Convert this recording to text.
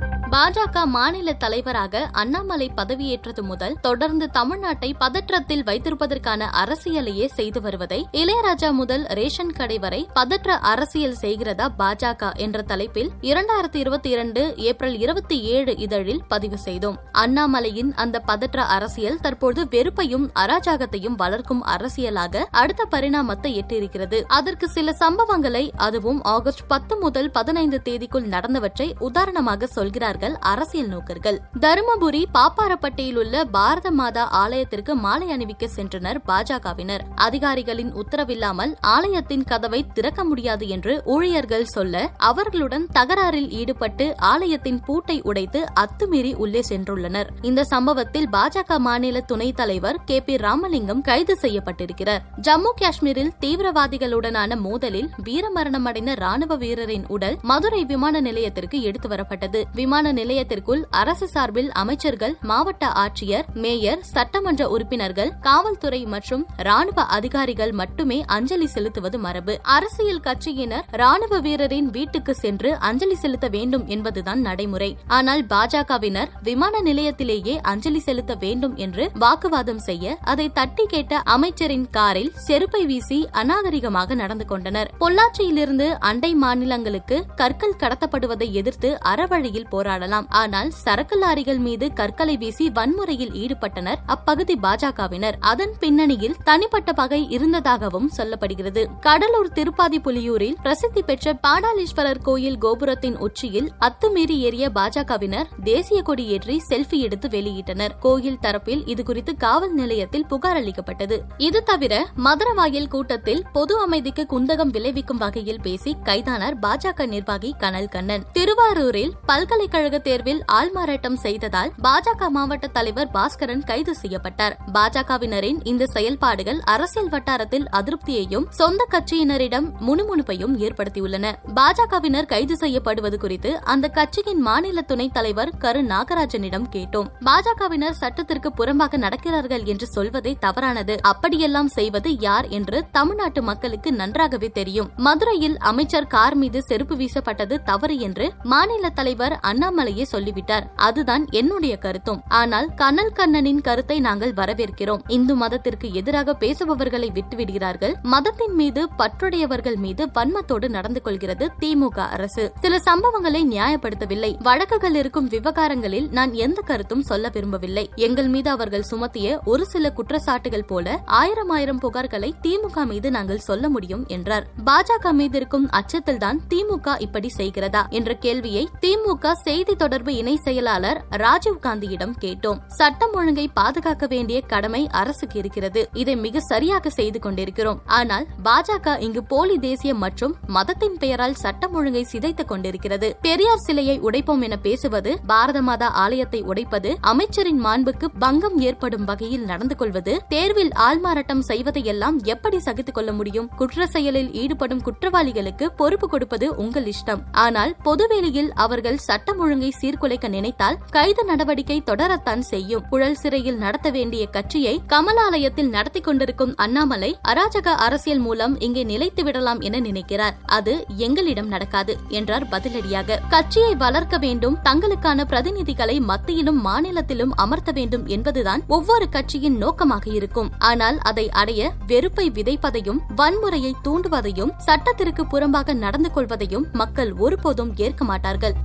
thank you பாஜக மாநில தலைவராக அண்ணாமலை பதவியேற்றது முதல் தொடர்ந்து தமிழ்நாட்டை பதற்றத்தில் வைத்திருப்பதற்கான அரசியலையே செய்து வருவதை இளையராஜா முதல் ரேஷன் கடை வரை பதற்ற அரசியல் செய்கிறதா பாஜக என்ற தலைப்பில் இரண்டாயிரத்தி இருபத்தி இரண்டு ஏப்ரல் இருபத்தி ஏழு இதழில் பதிவு செய்தோம். அண்ணாமலையின் அந்த பதற்ற அரசியல் தற்போது வெறுப்பையும் அராஜகத்தையும் வளர்க்கும் அரசியலாக அடுத்த பரிணாமத்தை எட்டியிருக்கிறது. அதற்கு சில சம்பவங்களை அதுவும் ஆகஸ்ட் பத்து முதல் பதினைந்து தேதிக்குள் நடந்தவற்றை உதாரணமாக சொல்கிறார்கள். அரசியல் நோக்கர்கள். தருமபுரி பாப்பாரப்பட்டியில் உள்ள பாரத மாதா ஆலயத்திற்கு மாலை அணிவிக்க சென்றனர் பாஜகவினர். அதிகாரிகளின் உத்தரவில்லாமல் ஆலயத்தின் கதவை திறக்க முடியாது என்று ஊழியர்கள் சொல்ல அவர்களுடன் தகராறில் ஈடுபட்டு ஆலயத்தின் பூட்டை உடைத்து அத்துமீறி உள்ளே சென்றுள்ளனர். இந்த சம்பவத்தில் பாஜக மாநில துணைத் தலைவர் கே. பி. ராமலிங்கம் கைது செய்யப்பட்டிருக்கிறார். ஜம்மு காஷ்மீரில் தீவிரவாதிகளுடனான மோதலில் வீரமரணமடைந்த ராணுவ வீரரின் உடல் மதுரை விமான நிலையத்திற்கு எடுத்து வரப்பட்டது விமான நிலையத்திற்குள் அரசு சார்பில் அமைச்சர்கள் மாவட்ட ஆட்சியர் மேயர் சட்டமன்ற உறுப்பினர்கள் காவல்துறை மற்றும் ராணுவ அதிகாரிகள் மட்டுமே அஞ்சலி செலுத்துவது மரபு. அரசியல் கட்சியினர் ராணுவ வீரரின் வீட்டுக்கு சென்று அஞ்சலி செலுத்த வேண்டும் என்பதுதான் நடைமுறை. ஆனால் பாஜகவினர் விமான நிலையத்திலேயே அஞ்சலி செலுத்த வேண்டும் என்று வாக்குவாதம் செய்ய அதை தட்டி கேட்ட அமைச்சரின் காரில் செருப்பை வீசி அநாகரிகமாக நடந்து கொண்டனர். பொள்ளாச்சியிலிருந்து அண்டை மாநிலங்களுக்கு கற்கள் கடத்தப்படுவதை எதிர்த்து அறவழியில் கொண்டாடலாம் ஆனால் சரக்கு லாரிகள் மீது கற்களை வீசி வன்முறையில் ஈடுபட்டனர். அப்பகுதி பாஜகவினர். அதன் பின்னணியில் தனிப்பட்ட பகை இருந்ததாகவும் சொல்லப்படுகிறது. கடலூர் திருப்பாதி புலியூரில் பிரசித்தி பெற்ற பாடாலீஸ்வரர் கோயில் கோபுரத்தின் உச்சியில் அத்துமீறி ஏறிய பாஜகவினர் தேசிய கொடி ஏற்றி செல்ஃபி எடுத்து வெளியிட்டனர். கோயில் தரப்பில் இதுகுறித்து காவல் நிலையத்தில் புகார் அளிக்கப்பட்டது. இது தவிர மதுரவாயில் கூட்டத்தில் பொது அமைதிக்கு குந்தகம் விளைவிக்கும் வகையில் பேசி கைதானார் பாஜக நிர்வாகி கனல் கண்ணன் திருவாரூரில் பல்கலைக்கழக தமிழக தேர்வில் ஆள்மாறாட்டம் செய்ததால் பாஜக மாவட்ட தலைவர் பாஸ்கரன் கைது செய்யப்பட்டார். பாஜகவினரின் இந்த செயல்பாடுகள் அரசியல் வட்டாரத்தில் அதிருப்தியையும் சொந்த கட்சியினரிடம் முணுமுணுப்பையும் ஏற்படுத்தியுள்ளன. பாஜகவினர் கைது செய்யப்படுவது குறித்து அந்த கட்சியின் மாநில துணைத் தலைவர் கரு நாகராஜனிடம் கேட்டோம். பாஜகவினர் சட்டத்திற்கு புறம்பாக நடக்கிறார்கள் என்று சொல்வதே தவறானது. அப்படியெல்லாம் செய்வது யார் என்று தமிழ்நாட்டு மக்களுக்கு நன்றாகவே தெரியும். மதுரையில் அமைச்சர் கார் மீது செருப்பு வீசப்பட்டது தவறு என்று மாநில தலைவர் அண்ணாமலையே சொல்லிவிட்டார். அதுதான் என்னுடைய கருத்தும். ஆனால் கனல் கண்ணனின் கருத்தை நாங்கள் வரவேற்கிறோம். இந்து மதத்திற்கு எதிராக பேசுபவர்களை விட்டுவிடுகிறார்கள். மதத்தின் மீது பற்றுடையவர்கள் மீது வன்மத்தோடு நடந்து கொள்கிறது திமுக அரசு. சில சம்பவங்களை நியாயப்படுத்தவில்லை. வழக்குகள் இருக்கும் விவகாரங்களில் நான் எந்த கருத்தும் சொல்ல விரும்பவில்லை. எங்கள் மீது அவர்கள் சுமத்திய ஒரு சில குற்றச்சாட்டுகள் போல ஆயிரம் ஆயிரம் புகார்களை திமுக மீது நாங்கள் சொல்ல முடியும் என்றார். பாஜக மீது இருக்கும் அச்சத்தில்தான் திமுக இப்படி செய்கிறதா என்ற கேள்வியை திமுக செய்தி செய்தி தொடர்பு இணை செயலாளர் ராஜீவ் காந்தியிடம் கேட்டோம். சட்டம் ஒழுங்கை பாதுகாக்க வேண்டிய கடமை அரசுக்கு இருக்கிறது. இதை மிக சரியாக செய்து கொண்டிருக்கிறோம். ஆனால் பாஜக இங்கு போலி தேசியம் மற்றும் மதத்தின் பெயரால் சட்டம் ஒழுங்கை சிதைத்துக் கொண்டிருக்கிறது. பெரியார் சிலையை உடைப்போம் என பேசுவது பாரத மாதா ஆலயத்தை உடைப்பது அமைச்சரின் மாண்புக்கு பங்கம் ஏற்படும் வகையில் நடந்து கொள்வது தேர்வில் ஆள்மாறாட்டம் செய்வதையெல்லாம் எப்படி சகித்துக் கொள்ள முடியும்? குற்ற செயலில் ஈடுபடும் குற்றவாளிகளுக்கு பொறுப்பு கொடுப்பது உங்கள் இஷ்டம். ஆனால் பொதுவெளியில் அவர்கள் சட்டம் ஒழுங்கை சீர்குலைக்க நினைத்தால் கைது நடவடிக்கை தொடரத்தான் செய்யும். புழல் சிறையில் நடத்த வேண்டிய கட்சியை கமலாலயத்தில் நடத்தி கொண்டிருக்கும் அண்ணாமலை அராஜக அரசியல் மூலம் இங்கே நிலைத்து விடலாம் என நினைக்கிறார். அது எங்களிடம் நடக்காது என்றார் பதிலடியாக. கட்சியை வளர்க்க வேண்டும் தங்களுக்கான பிரதிநிதிகளை மத்தியிலும் மாநிலத்திலும் அமர்த்த வேண்டும் என்பதுதான் ஒவ்வொரு கட்சியின் நோக்கமாக இருக்கும். ஆனால் அதை அடைய வெறுப்பை விதைப்பதையும் வன்முறையை தூண்டுவதையும் சட்டத்திற்கு புறம்பாக நடந்து கொள்வதையும் மக்கள் ஒருபோதும் ஏற்க மாட்டார்கள்.